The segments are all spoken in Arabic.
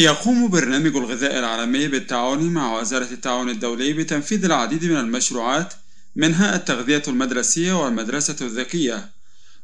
يقوم برنامج الغذاء العالمي بالتعاون مع وزارة التعاون الدولي بتنفيذ العديد من المشروعات منها التغذية المدرسية والمدرسة الذكية.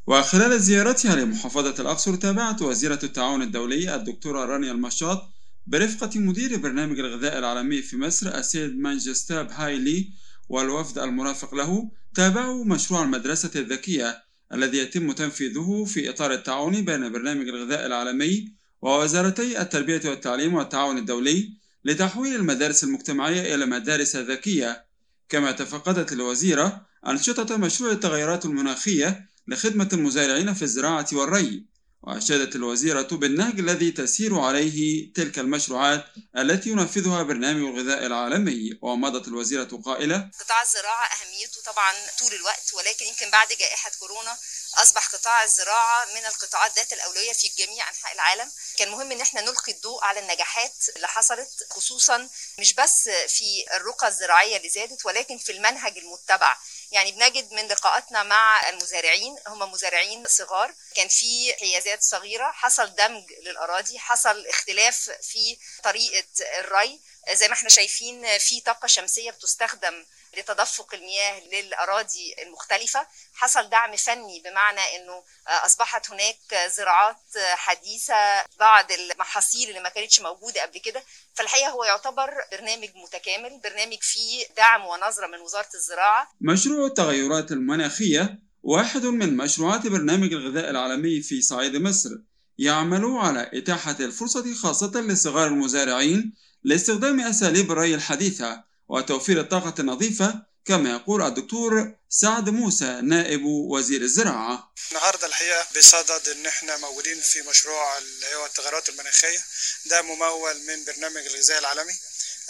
وخلال زيارتها لمحافظة الأقصر تابعت وزيرة التعاون الدولي الدكتورة رانيا المشاط برفقة مدير برنامج الغذاء العالمي في مصر السيد مانجستاب هايلي والوفد المرافق له تابعوا مشروع المدرسة الذكية الذي يتم تنفيذه في إطار التعاون بين برنامج الغذاء العالمي ووزارتي التربية والتعليم والتعاون الدولي لتحويل المدارس المجتمعية إلى مدارس ذكية كما تفقدت الوزيرة أنشطة مشروع التغيرات المناخية لخدمة المزارعين في الزراعة والري. وأشادت الوزيرة بالنهج الذي تسير عليه تلك المشروعات التي ينفذها برنامج الغذاء العالمي. ومضت الوزيرة قائلة قطاع الزراعة أهميته طبعا طول الوقت ولكن يمكن بعد جائحة كورونا أصبح قطاع الزراعة من القطاعات ذات الأولوية في جميع أنحاء العالم. كان مهم إن إحنا نلقي الضوء على النجاحات اللي حصلت خصوصا مش بس في الرقى الزراعية اللي زادت ولكن في المنهج المتبع. يعني بنجد من لقاءاتنا مع المزارعين هم مزارعين صغار. كان في حيازات صغيرة حصل دمج للأراضي حصل اختلاف في طريقة الري. زي ما إحنا شايفين في طاقة شمسية بتستخدم لتدفق المياه للأراضي المختلفة. حصل دعم فني بمعنى أنه أصبحت هناك زراعات حديثة بعض المحاصيل اللي ما كانتش موجودة قبل كده. فالحقيقة هو يعتبر برنامج متكامل برنامج فيه دعم ونظرة من وزارة الزراعة. مشروع التغيرات المناخية واحد من مشروعات برنامج الغذاء العالمي في صعيد مصر. يعمل على إتاحة الفرصة خاصة لصغار المزارعين لاستخدام أساليب الري الحديثة وتوفير الطاقة النظيفة كما يقول الدكتور سعد موسى نائب وزير الزراعة. النهاردة الحقيقة بصدد إن إحنا موجودين في مشروع اللي هو التغيرات المناخية. ده ممول من برنامج الغذاء العالمي.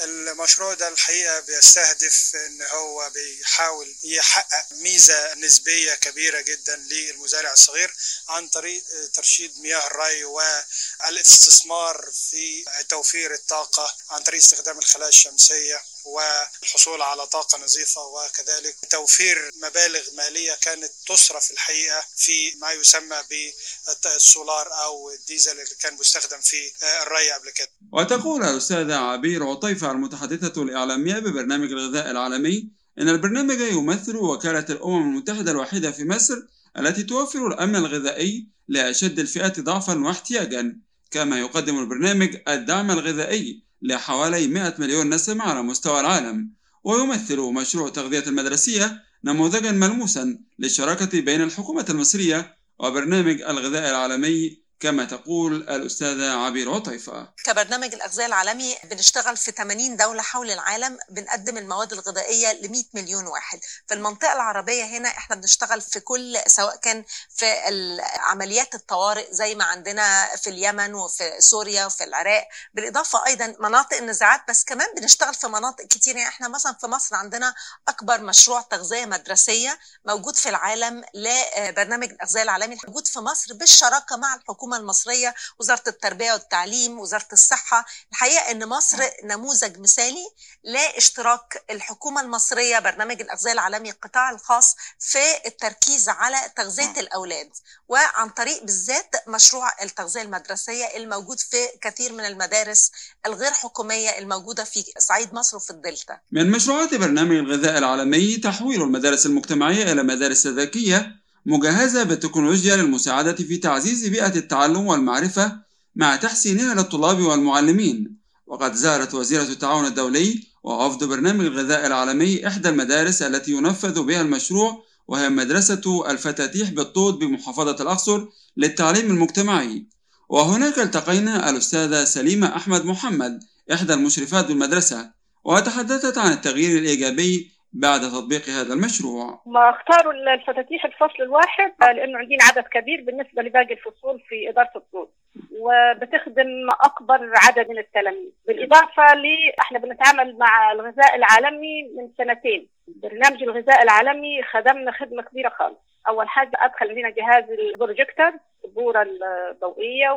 المشروع ده الحقيقة بيستهدف إن هو بيحاول يحقق ميزة نسبية كبيرة جدا للمزارع الصغير عن طريق ترشيد مياه الري والإستثمار في توفير الطاقة عن طريق استخدام الخلايا الشمسية. والحصول على طاقة نظيفة وكذلك توفير مبالغ مالية كانت تصرف الحقيقة في ما يسمى بالسولار أو الديزل اللي كان بيستخدم في الري قبل كده. وتقول الأستاذة عبير عطيفة المتحدثة الإعلامية ببرنامج الغذاء العالمي إن البرنامج يمثل وكالة الأمم المتحدة الوحيدة في مصر التي توفر الأمن الغذائي لأشد الفئات ضعفا واحتياجا كما يقدم البرنامج الدعم الغذائي لحوالي 100 مليون نسمة على مستوى العالم ويمثل مشروع تغذية المدرسية نموذجا ملموسا للشراكة بين الحكومة المصرية وبرنامج الغذاء العالمي كما تقول الأستاذة عبير عطيفة كبرنامج الأغذية العالمي بنشتغل في 80 دولة حول العالم بنقدم المواد الغذائية ل 100 مليون واحد. في المنطقة العربية هنا إحنا بنشتغل في كل سواء كان في عمليات الطوارئ زي ما عندنا في اليمن وفي سوريا وفي العراق. بالإضافة أيضا مناطق النزاعات بس كمان بنشتغل في مناطق كتير. يعني إحنا مثلا في مصر عندنا أكبر مشروع تغذية مدرسية موجود في العالم لبرنامج الأغذية العالمي موجود في مصر بالشراكة مع الحكومة الحكومة المصرية وزارة التربية والتعليم وزارة الصحة. الحقيقة أن مصر نموذج مثالي لاشتراك الحكومة المصرية برنامج الأغذية العالمي القطاع الخاص في التركيز على تغذية الأولاد وعن طريق بالذات مشروع التغذية المدرسية الموجود في كثير من المدارس الغير حكومية الموجودة في صعيد مصر وفي الدلتا. من مشروعات برنامج الغذاء العالمي تحويل المدارس المجتمعية إلى مدارس ذكية مجهزة بالتكنولوجيا للمساعدة في تعزيز بيئة التعلم والمعرفة مع تحسينها للطلاب والمعلمين. وقد زارت وزيرة التعاون الدولي ووفد برنامج الغذاء العالمي إحدى المدارس التي ينفذ بها المشروع وهي مدرسة الفتاتيح بالطود بمحافظة الأقصر للتعليم المجتمعي. وهناك التقينا الأستاذة سليمة أحمد محمد إحدى المشرفات بالمدرسة وتحدثت عن التغيير الإيجابي بعد تطبيق هذا المشروع. ما اختاروا الفتاتيح الفصل الواحد لأنه عندنا عدد كبير بالنسبة لباقي الفصول في إدارة الطول وبتخدم أكبر عدد من التلاميذ. بالإضافة ل إحنا بنتعامل مع الغذاء العالمي من سنتين. برنامج الغذاء العالمي خدمنا خدمة كبيرة خالص. أول حاجة أدخل لنا جهاز البروجيكتور السبوره الضوئية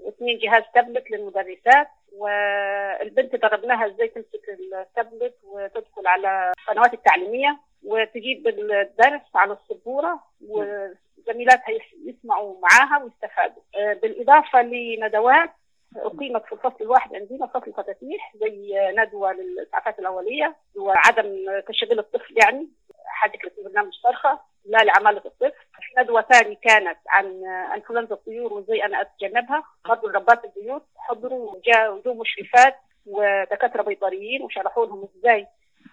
واثنين جهاز تابلت للمدرسات. والبنت دربناها إزاي تمسك التابلت وتدخل على القنوات التعليمية وتجيب الدرس على السبورة وزميلاتها يسمعوا معاها ويستفادوا. بالإضافة لندوات أقيمت في الفصل الواحد عندنا فصل فتاتيح زي ندوة للإسعافات الأولية وعدم تشغيل الطفل يعني حاجة برنامج صرخة لا لعمالة الطفل. ندوة ثانية كانت عن أنفلونزا الطيور وإزاي أنا أتجنبها برضه ربات البيوت حضروا وجاء مشرفات ودكاترة بيطريين وشرحوا لهم إزاي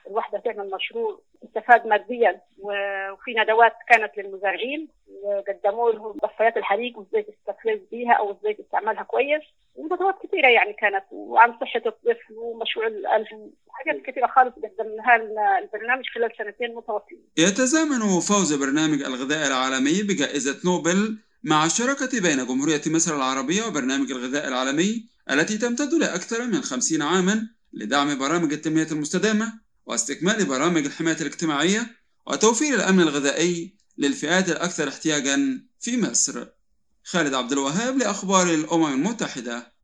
الوحدة تعمل مشروع استفاد ماديا وفي ندوات كانت للمزارعين وقدموا لهم ضفايات الحريق وإزاي تستفيد بيها أو إزاي تستعملها كويس وندوات كثيرة يعني كانت وعن صحة الطفل ومشروع الألف حاجات كثيرة خالص قدمناها البرنامج خلال سنتين متواصلين. يتزامن فوز برنامج الغذاء العالمي بجائزة نوبل مع الشراكة بين جمهورية مصر العربية وبرنامج الغذاء العالمي التي تمتد لأكثر من خمسين عاما لدعم برامج التنمية المستدامة واستكمال برامج الحماية الاجتماعية وتوفير الأمن الغذائي للفئات الأكثر احتياجا في مصر. خالد عبد الوهاب لأخبار الأمم المتحدة.